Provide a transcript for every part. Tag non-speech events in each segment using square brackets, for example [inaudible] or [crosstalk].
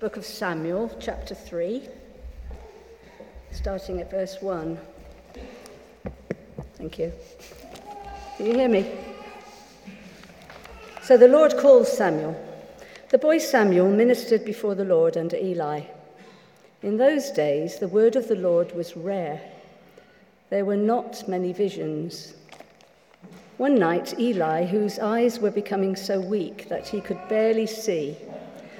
book of Samuel, chapter 3, starting at verse 1. Thank you. Can you hear me? So the Lord calls Samuel. The boy Samuel ministered before the Lord under Eli. In those days, the word of the Lord was rare. There were not many visions. One night, Eli, whose eyes were becoming so weak that he could barely see,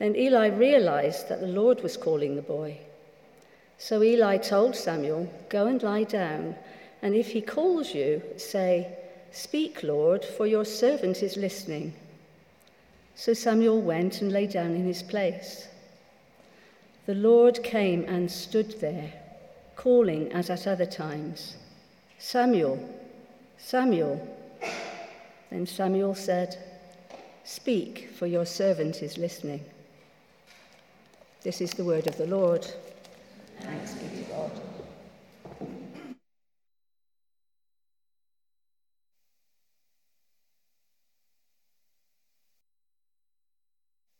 Then Eli realized that the Lord was calling the boy. So Eli told Samuel, Go and lie down, and if he calls you, say, Speak, Lord, for your servant is listening. So Samuel went and lay down in his place. The Lord came and stood there, calling as at other times. Samuel, Samuel. Then Samuel said, Speak, for your servant is listening. This is the word of the Lord. Thanks be to God.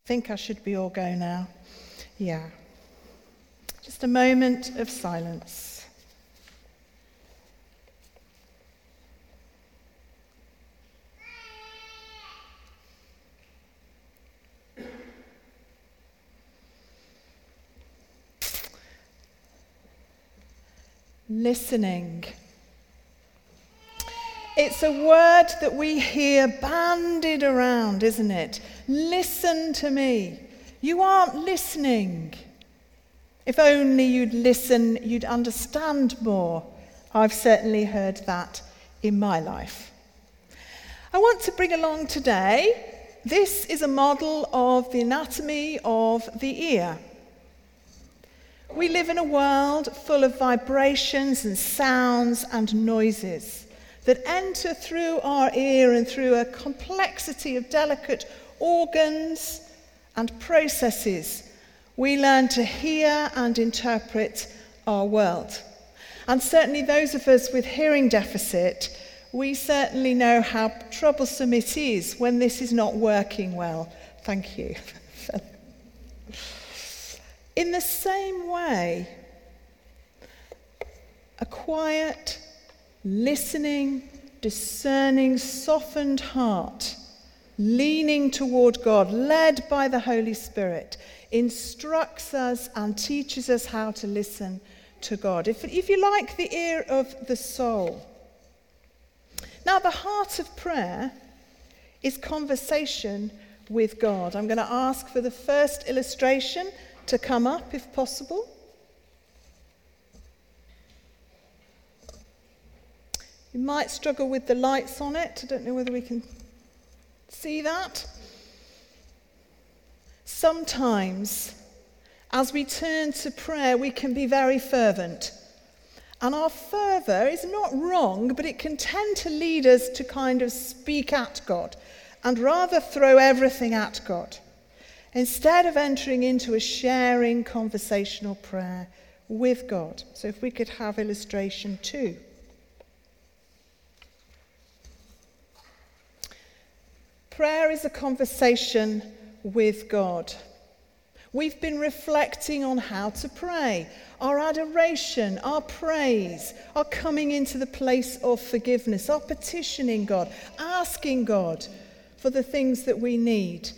I think I should be all go now. Yeah. Just a moment of silence. Listening. It's a word that we hear banded around, isn't it? Listen to me. You aren't listening. If only you'd listen, you'd understand more. I've certainly heard that in my life. I want to bring along today, this is a model of the anatomy of the ear. We live in a world full of vibrations and sounds and noises that enter through our ear and through a complexity of delicate organs and processes. We learn to hear and interpret our world. And certainly, those of us with hearing deficit, we certainly know how troublesome it is when this is not working well. Thank you. [laughs] In the same way, a quiet, listening, discerning, softened heart, leaning toward God, led by the Holy Spirit, instructs us and teaches us how to listen to God. If, if you like, the ear of the soul. Now, the heart of prayer is conversation with God. I'm going to ask for the first illustration to come up if possible. You might struggle with the lights on it. I don't know whether we can see that. Sometimes, as we turn to prayer, we can be very fervent. And our fervour is not wrong, but it can tend to lead us to kind of speak at God and rather throw everything at God instead of entering into a sharing conversational prayer with God. So, if we could have illustration two. Prayer is a conversation with God. We've been reflecting on how to pray, our adoration, our praise, our coming into the place of forgiveness, our petitioning God, asking God for the things that we need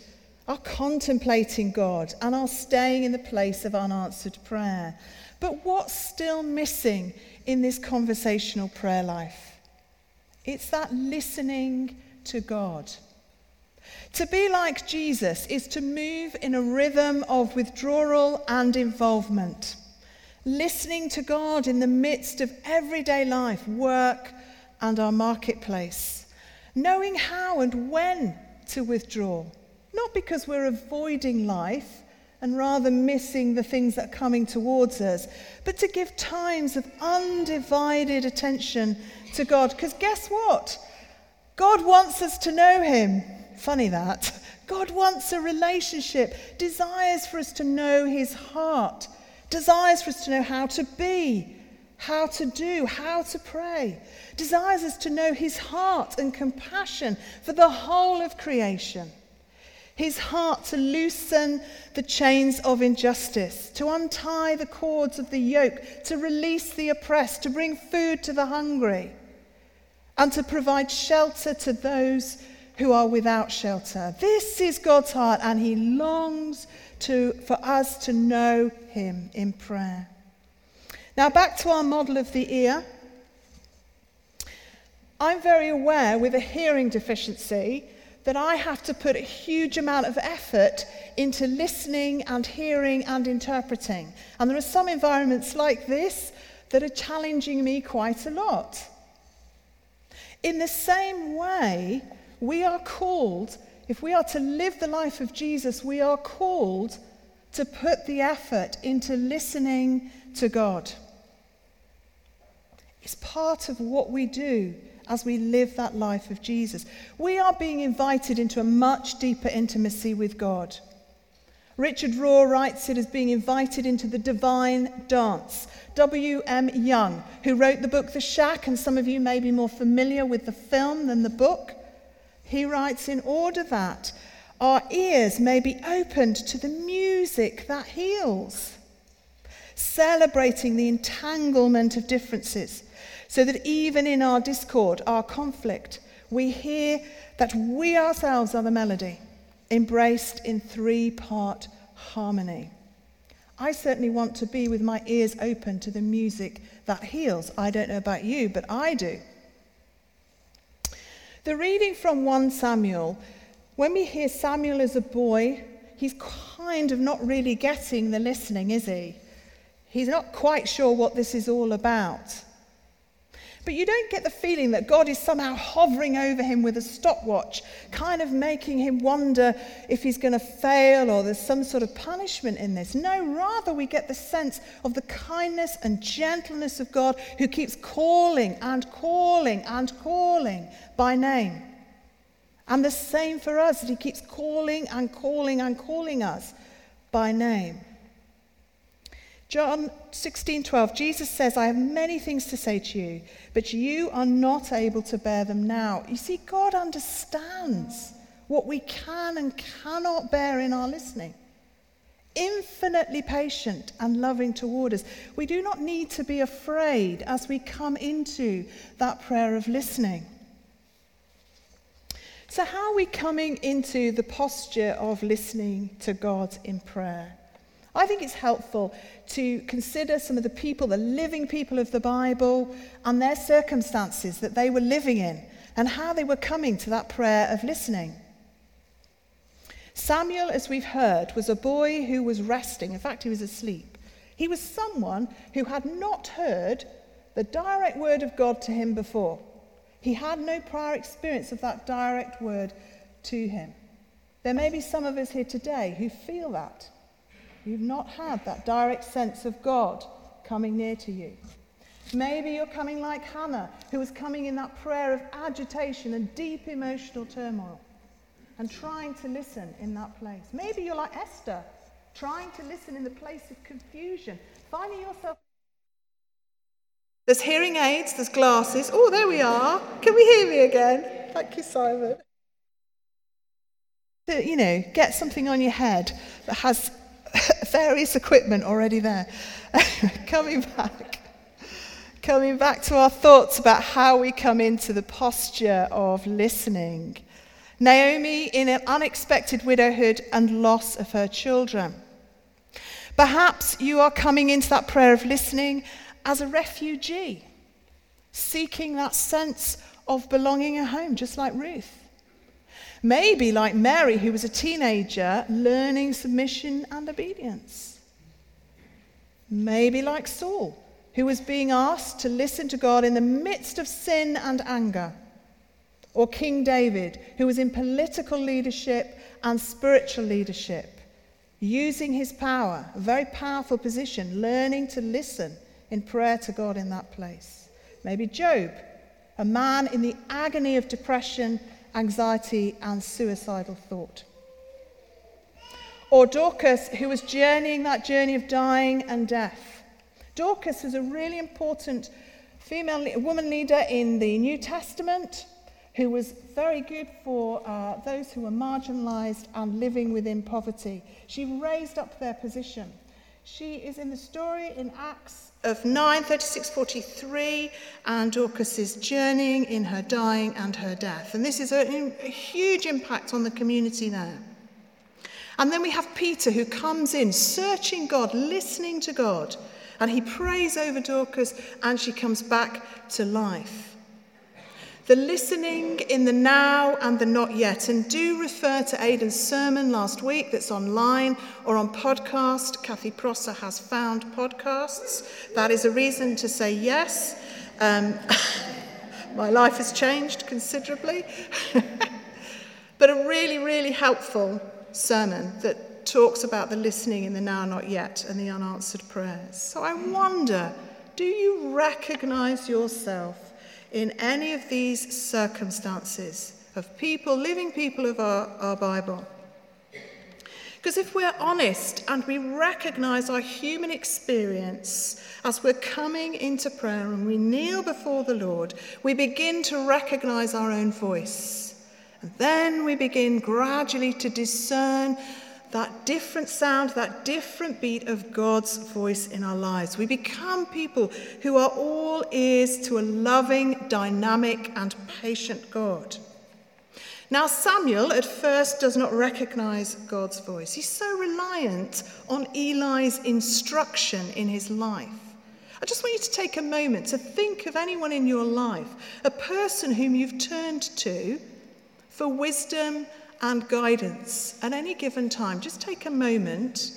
our contemplating God, and our staying in the place of unanswered prayer. But what's still missing in this conversational prayer life? It's that listening to God. To be like Jesus is to move in a rhythm of withdrawal and involvement, listening to God in the midst of everyday life, work, and our marketplace, knowing how and when to withdraw, not because we're avoiding life and rather missing the things that are coming towards us, but to give times of undivided attention to God. Because guess what? God wants us to know Him. Funny that. God wants a relationship, desires for us to know his heart, desires for us to know how to be, how to do, how to pray, desires us to know his heart and compassion for the whole of creation. His heart to loosen the chains of injustice, to untie the cords of the yoke, to release the oppressed, to bring food to the hungry, and to provide shelter to those who are without shelter. This is God's heart, and He longs to, for us to know Him in prayer. Now, back to our model of the ear. I'm very aware with a hearing deficiency that I have to put a huge amount of effort into listening and hearing and interpreting. And there are some environments like this that are challenging me quite a lot. In the same way, we are called, if we are to live the life of Jesus, we are called to put the effort into listening to God. It's part of what we do as we live that life of Jesus. We are being invited into a much deeper intimacy with God. Richard Rohr writes it as being invited into the divine dance. W.M. Young, who wrote the book The Shack, and some of you may be more familiar with the film than the book, he writes, in order that our ears may be opened to the music that heals, celebrating the entanglement of differences, so that even in our discord, our conflict, we hear that we ourselves are the melody, embraced in three part harmony. I certainly want to be with my ears open to the music that heals. I don't know about you, but I do. The reading from 1 Samuel, when we hear Samuel as a boy, he's kind of not really getting the listening, is he? He's not quite sure what this is all about. But you don't get the feeling that God is somehow hovering over him with a stopwatch, kind of making him wonder if he's going to fail or there's some sort of punishment in this. No, rather, we get the sense of the kindness and gentleness of God who keeps calling and calling and calling by name. And the same for us, that he keeps calling and calling and calling us by name. John 16:12 Jesus says, "I have many things to say to you, but you are not able to bear them now." You see God understands what we can and cannot bear in our listening. Infinitely patient and loving toward us. We do not need to be afraid as we come into that prayer of listening. So, how are we coming into the posture of listening to God in prayer? I think it's helpful to consider some of the people, the living people of the Bible, and their circumstances that they were living in and how they were coming to that prayer of listening. Samuel, as we've heard, was a boy who was resting. In fact, he was asleep. He was someone who had not heard the direct word of God to him before. He had no prior experience of that direct word to him. There may be some of us here today who feel that. You've not had that direct sense of God coming near to you. Maybe you're coming like Hannah, who was coming in that prayer of agitation and deep emotional turmoil and trying to listen in that place. Maybe you're like Esther, trying to listen in the place of confusion, finding yourself. There's hearing aids, there's glasses. Oh, there we are. Can we hear me again? Thank you, Simon. You know, get something on your head that has [laughs] various equipment already there. [laughs] coming back. Coming back to our thoughts about how we come into the posture of listening. Naomi in an unexpected widowhood and loss of her children. Perhaps you are coming into that prayer of listening as a refugee, seeking that sense of belonging at home, just like Ruth. Maybe like Mary, who was a teenager, learning submission and obedience. Maybe like Saul, who was being asked to listen to God in the midst of sin and anger. Or King David, who was in political leadership and spiritual leadership, using his power, a very powerful position, learning to listen in prayer to God in that place. Maybe Job, a man in the agony of depression, anxiety, and suicidal thought. Or Dorcas, who was journeying that journey of dying and death. Dorcas was a really important female woman leader in the New Testament who was very good for uh, those who were marginalized and living within poverty. She raised up their position. She is in the story in Acts of 9, 36, 43, and Dorcas is journeying in her dying and her death. And this is a, a huge impact on the community there. And then we have Peter who comes in, searching God, listening to God, and he prays over Dorcas, and she comes back to life. The listening in the now and the not yet. And do refer to Aidan's sermon last week that's online or on podcast. Kathy Prosser has found podcasts. That is a reason to say yes. Um, [laughs] my life has changed considerably. [laughs] but a really, really helpful sermon that talks about the listening in the now, not yet, and the unanswered prayers. So I wonder do you recognize yourself in any of these circumstances of people, living people of our, our Bible. Because if we're honest and we recognize our human experience as we're coming into prayer and we kneel before the Lord, we begin to recognize our own voice. And then we begin gradually to discern that different sound, that different beat of God's voice in our lives. We become people who are all ears to a loving, dynamic, and patient God. Now, Samuel at first does not recognize God's voice. He's so reliant on Eli's instruction in his life. I just want you to take a moment to think of anyone in your life, a person whom you've turned to for wisdom and guidance at any given time. Just take a moment.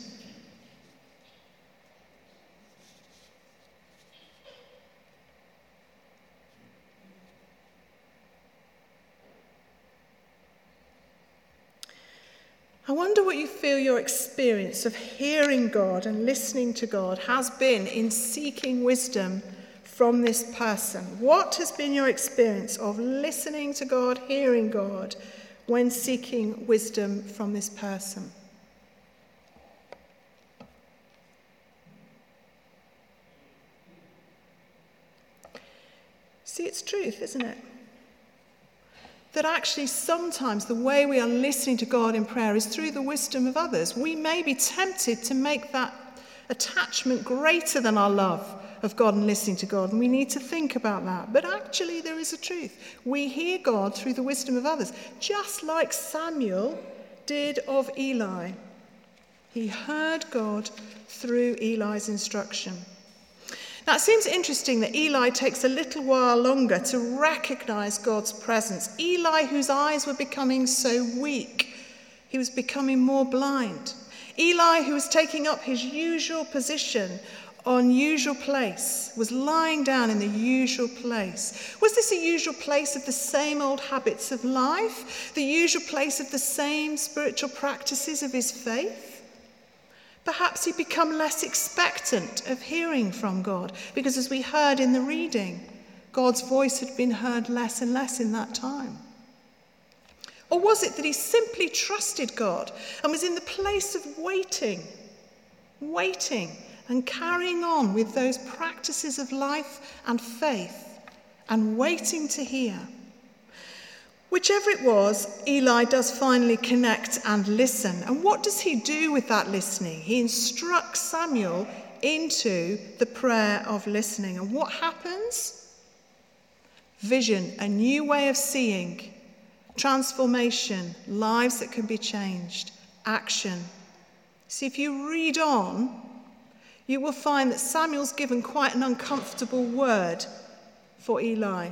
I wonder what you feel your experience of hearing God and listening to God has been in seeking wisdom from this person. What has been your experience of listening to God, hearing God, when seeking wisdom from this person. See, it's truth, isn't it? That actually sometimes the way we are listening to God in prayer is through the wisdom of others. We may be tempted to make that attachment greater than our love of God and listening to God, and we need to think about that. But actually, there is a truth. We hear God through the wisdom of others, just like Samuel did of Eli. He heard God through Eli's instruction. Now, it seems interesting that Eli takes a little while longer to recognize God's presence. Eli, whose eyes were becoming so weak, he was becoming more blind. Eli, who was taking up his usual position on usual place, was lying down in the usual place. Was this a usual place of the same old habits of life? The usual place of the same spiritual practices of his faith? Perhaps he'd become less expectant of hearing from God, because as we heard in the reading, God's voice had been heard less and less in that time. Or was it that he simply trusted God and was in the place of waiting, waiting and carrying on with those practices of life and faith and waiting to hear. Whichever it was, Eli does finally connect and listen. And what does he do with that listening? He instructs Samuel into the prayer of listening. And what happens? Vision, a new way of seeing, transformation, lives that can be changed, action. See, if you read on, you will find that Samuel's given quite an uncomfortable word for Eli.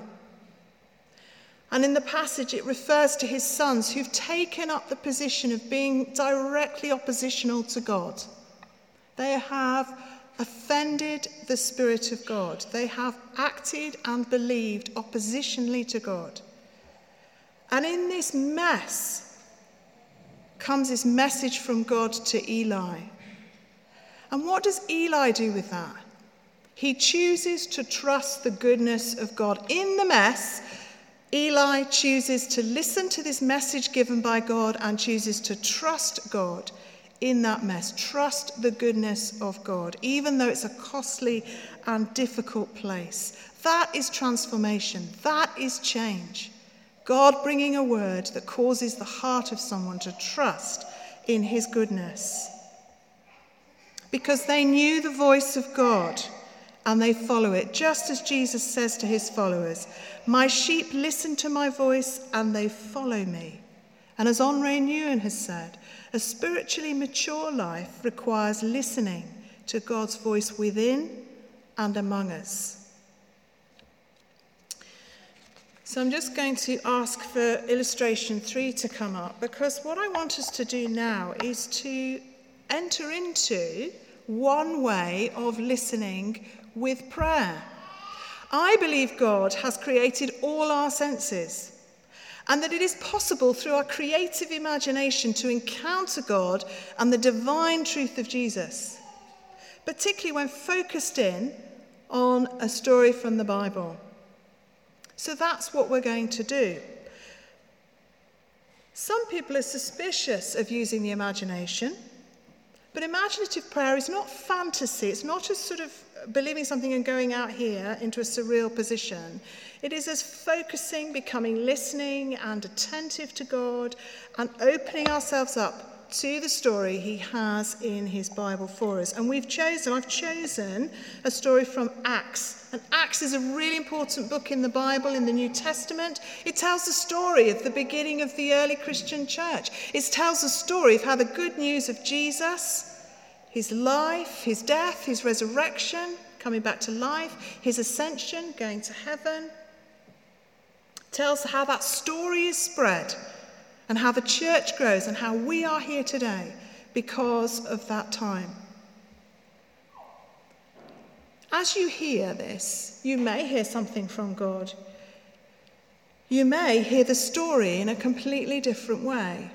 And in the passage, it refers to his sons who've taken up the position of being directly oppositional to God. They have offended the Spirit of God. They have acted and believed oppositionally to God. And in this mess comes this message from God to Eli. And what does Eli do with that? He chooses to trust the goodness of God. In the mess, Eli chooses to listen to this message given by God and chooses to trust God in that mess. Trust the goodness of God, even though it's a costly and difficult place. That is transformation. That is change. God bringing a word that causes the heart of someone to trust in his goodness. Because they knew the voice of God and they follow it, just as Jesus says to his followers My sheep listen to my voice and they follow me. And as Henri Nouwen has said, a spiritually mature life requires listening to God's voice within and among us. So I'm just going to ask for illustration three to come up because what I want us to do now is to enter into one way of listening with prayer. I believe God has created all our senses and that it is possible through our creative imagination to encounter God and the divine truth of Jesus, particularly when focused in on a story from the Bible. So that's what we're going to do. Some people are suspicious of using the imagination, but imaginative prayer is not fantasy. It's not just sort of believing something and going out here into a surreal position. It is as focusing, becoming listening and attentive to God, and opening ourselves up to the story he has in his Bible for us. And we've chosen, I've chosen a story from Acts. And Acts is a really important book in the Bible, in the New Testament. It tells the story of the beginning of the early Christian church. It tells the story of how the good news of Jesus, his life, his death, his resurrection, coming back to life, his ascension, going to heaven, tells how that story is spread and how the church grows and how we are here today because of that time. As you hear this, you may hear something from God. You may hear the story in a completely different way.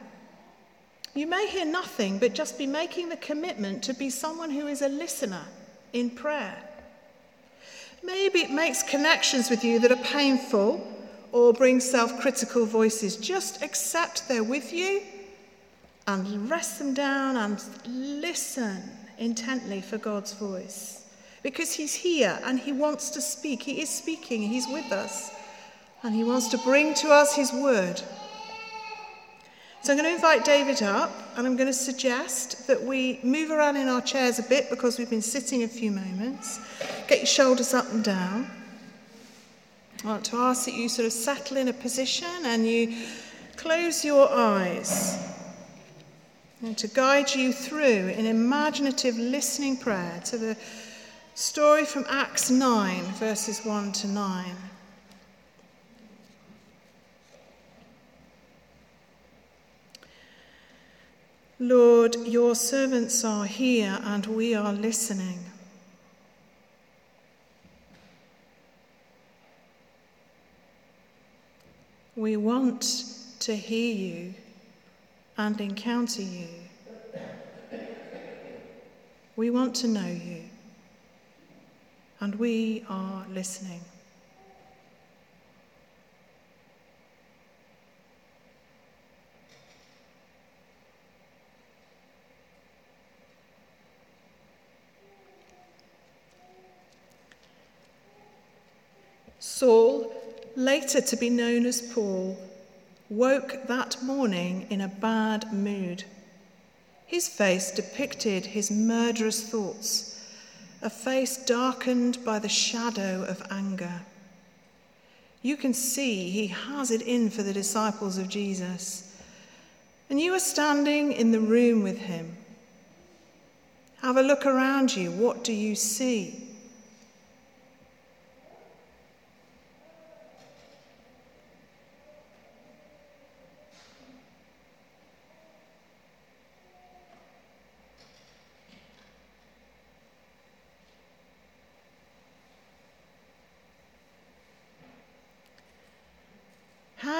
You may hear nothing, but just be making the commitment to be someone who is a listener in prayer. Maybe it makes connections with you that are painful or bring self critical voices. Just accept they're with you and rest them down and listen intently for God's voice. Because He's here and He wants to speak. He is speaking, He's with us, and He wants to bring to us His word. So I'm going to invite David up and I'm going to suggest that we move around in our chairs a bit because we've been sitting a few moments. Get your shoulders up and down. I want to ask that you sort of settle in a position and you close your eyes. And to guide you through an imaginative listening prayer to the story from Acts 9, verses 1 to 9. Lord, your servants are here and we are listening. We want to hear you and encounter you. We want to know you, and we are listening. Saul later to be known as Paul, woke that morning in a bad mood. His face depicted his murderous thoughts, a face darkened by the shadow of anger. You can see he has it in for the disciples of Jesus. And you are standing in the room with him. Have a look around you. What do you see?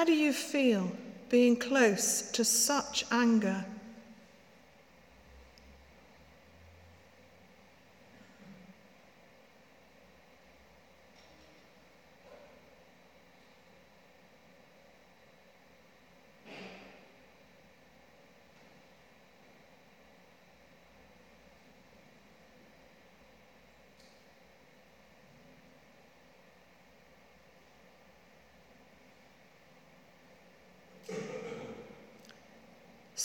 How do you feel being close to such anger?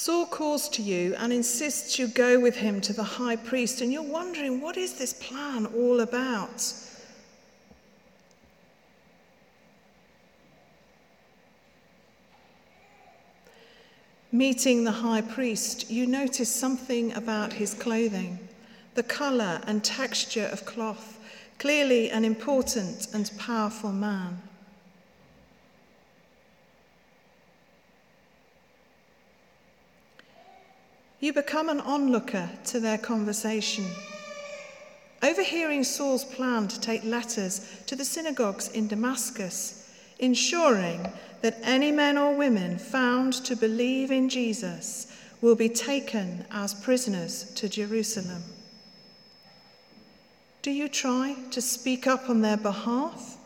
Saul calls to you and insists you go with him to the high priest, and you're wondering, what is this plan all about? Meeting the high priest, you notice something about his clothing, the colour and texture of cloth, clearly an important and powerful man. You become an onlooker to their conversation. Overhearing Saul's plan to take letters to the synagogues in Damascus, ensuring that any men or women found to believe in Jesus will be taken as prisoners to Jerusalem. Do you try to speak up on their behalf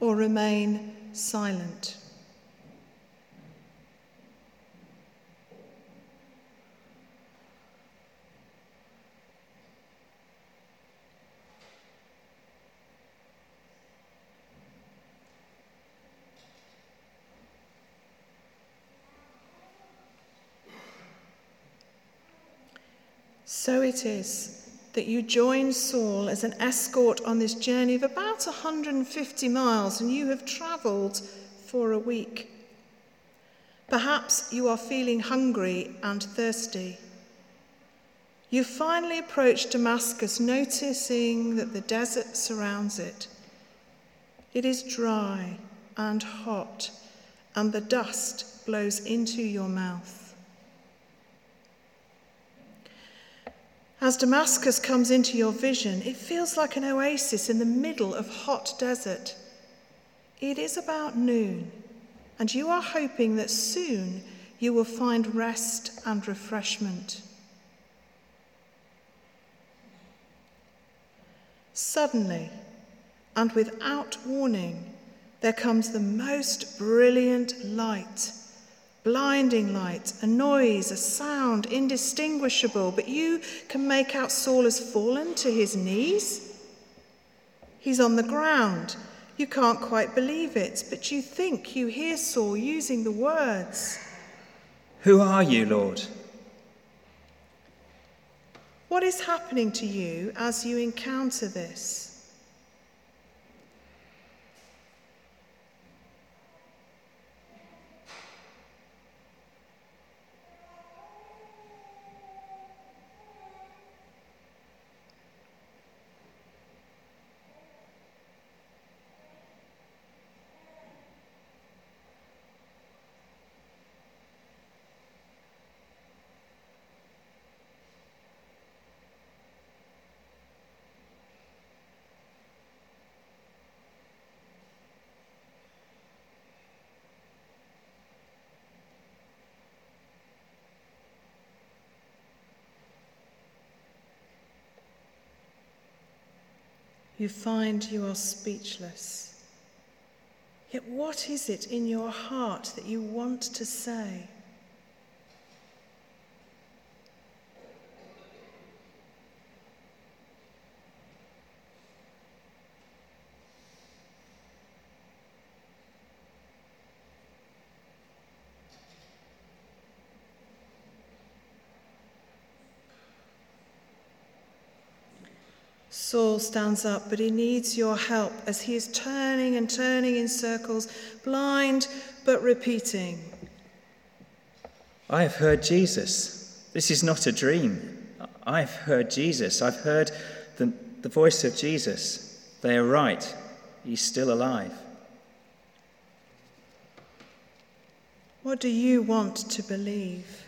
or remain silent? So it is that you join Saul as an escort on this journey of about 150 miles, and you have travelled for a week. Perhaps you are feeling hungry and thirsty. You finally approach Damascus, noticing that the desert surrounds it. It is dry and hot, and the dust blows into your mouth. As Damascus comes into your vision, it feels like an oasis in the middle of hot desert. It is about noon, and you are hoping that soon you will find rest and refreshment. Suddenly, and without warning, there comes the most brilliant light blinding light, a noise, a sound indistinguishable, but you can make out Saul has fallen to his knees. He's on the ground. You can't quite believe it, but you think you hear Saul using the words Who are you, Lord? What is happening to you as you encounter this? You find you are speechless. Yet, what is it in your heart that you want to say? Saul stands up, but he needs your help as he is turning and turning in circles, blind but repeating. I have heard Jesus. This is not a dream. I've heard Jesus. I've heard the, the voice of Jesus. They are right. He's still alive. What do you want to believe?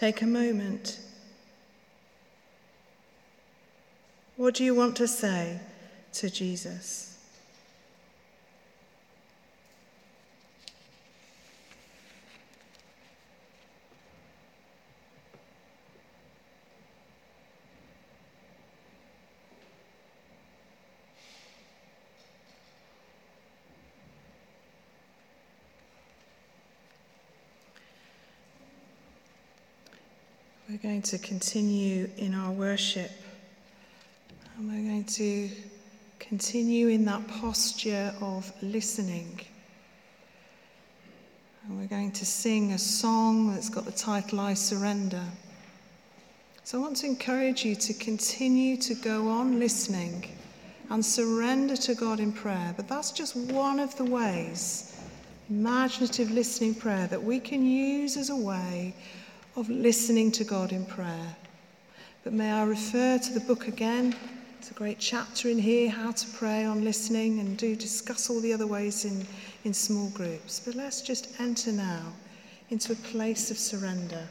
Take a moment. What do you want to say to Jesus? We're going to continue in our worship. And we're going to continue in that posture of listening. And we're going to sing a song that's got the title I Surrender. So I want to encourage you to continue to go on listening and surrender to God in prayer. But that's just one of the ways, imaginative listening prayer, that we can use as a way of listening to God in prayer. But may I refer to the book again? It's a great chapter in here, how to pray on listening, and do discuss all the other ways in, in small groups. But let's just enter now into a place of surrender.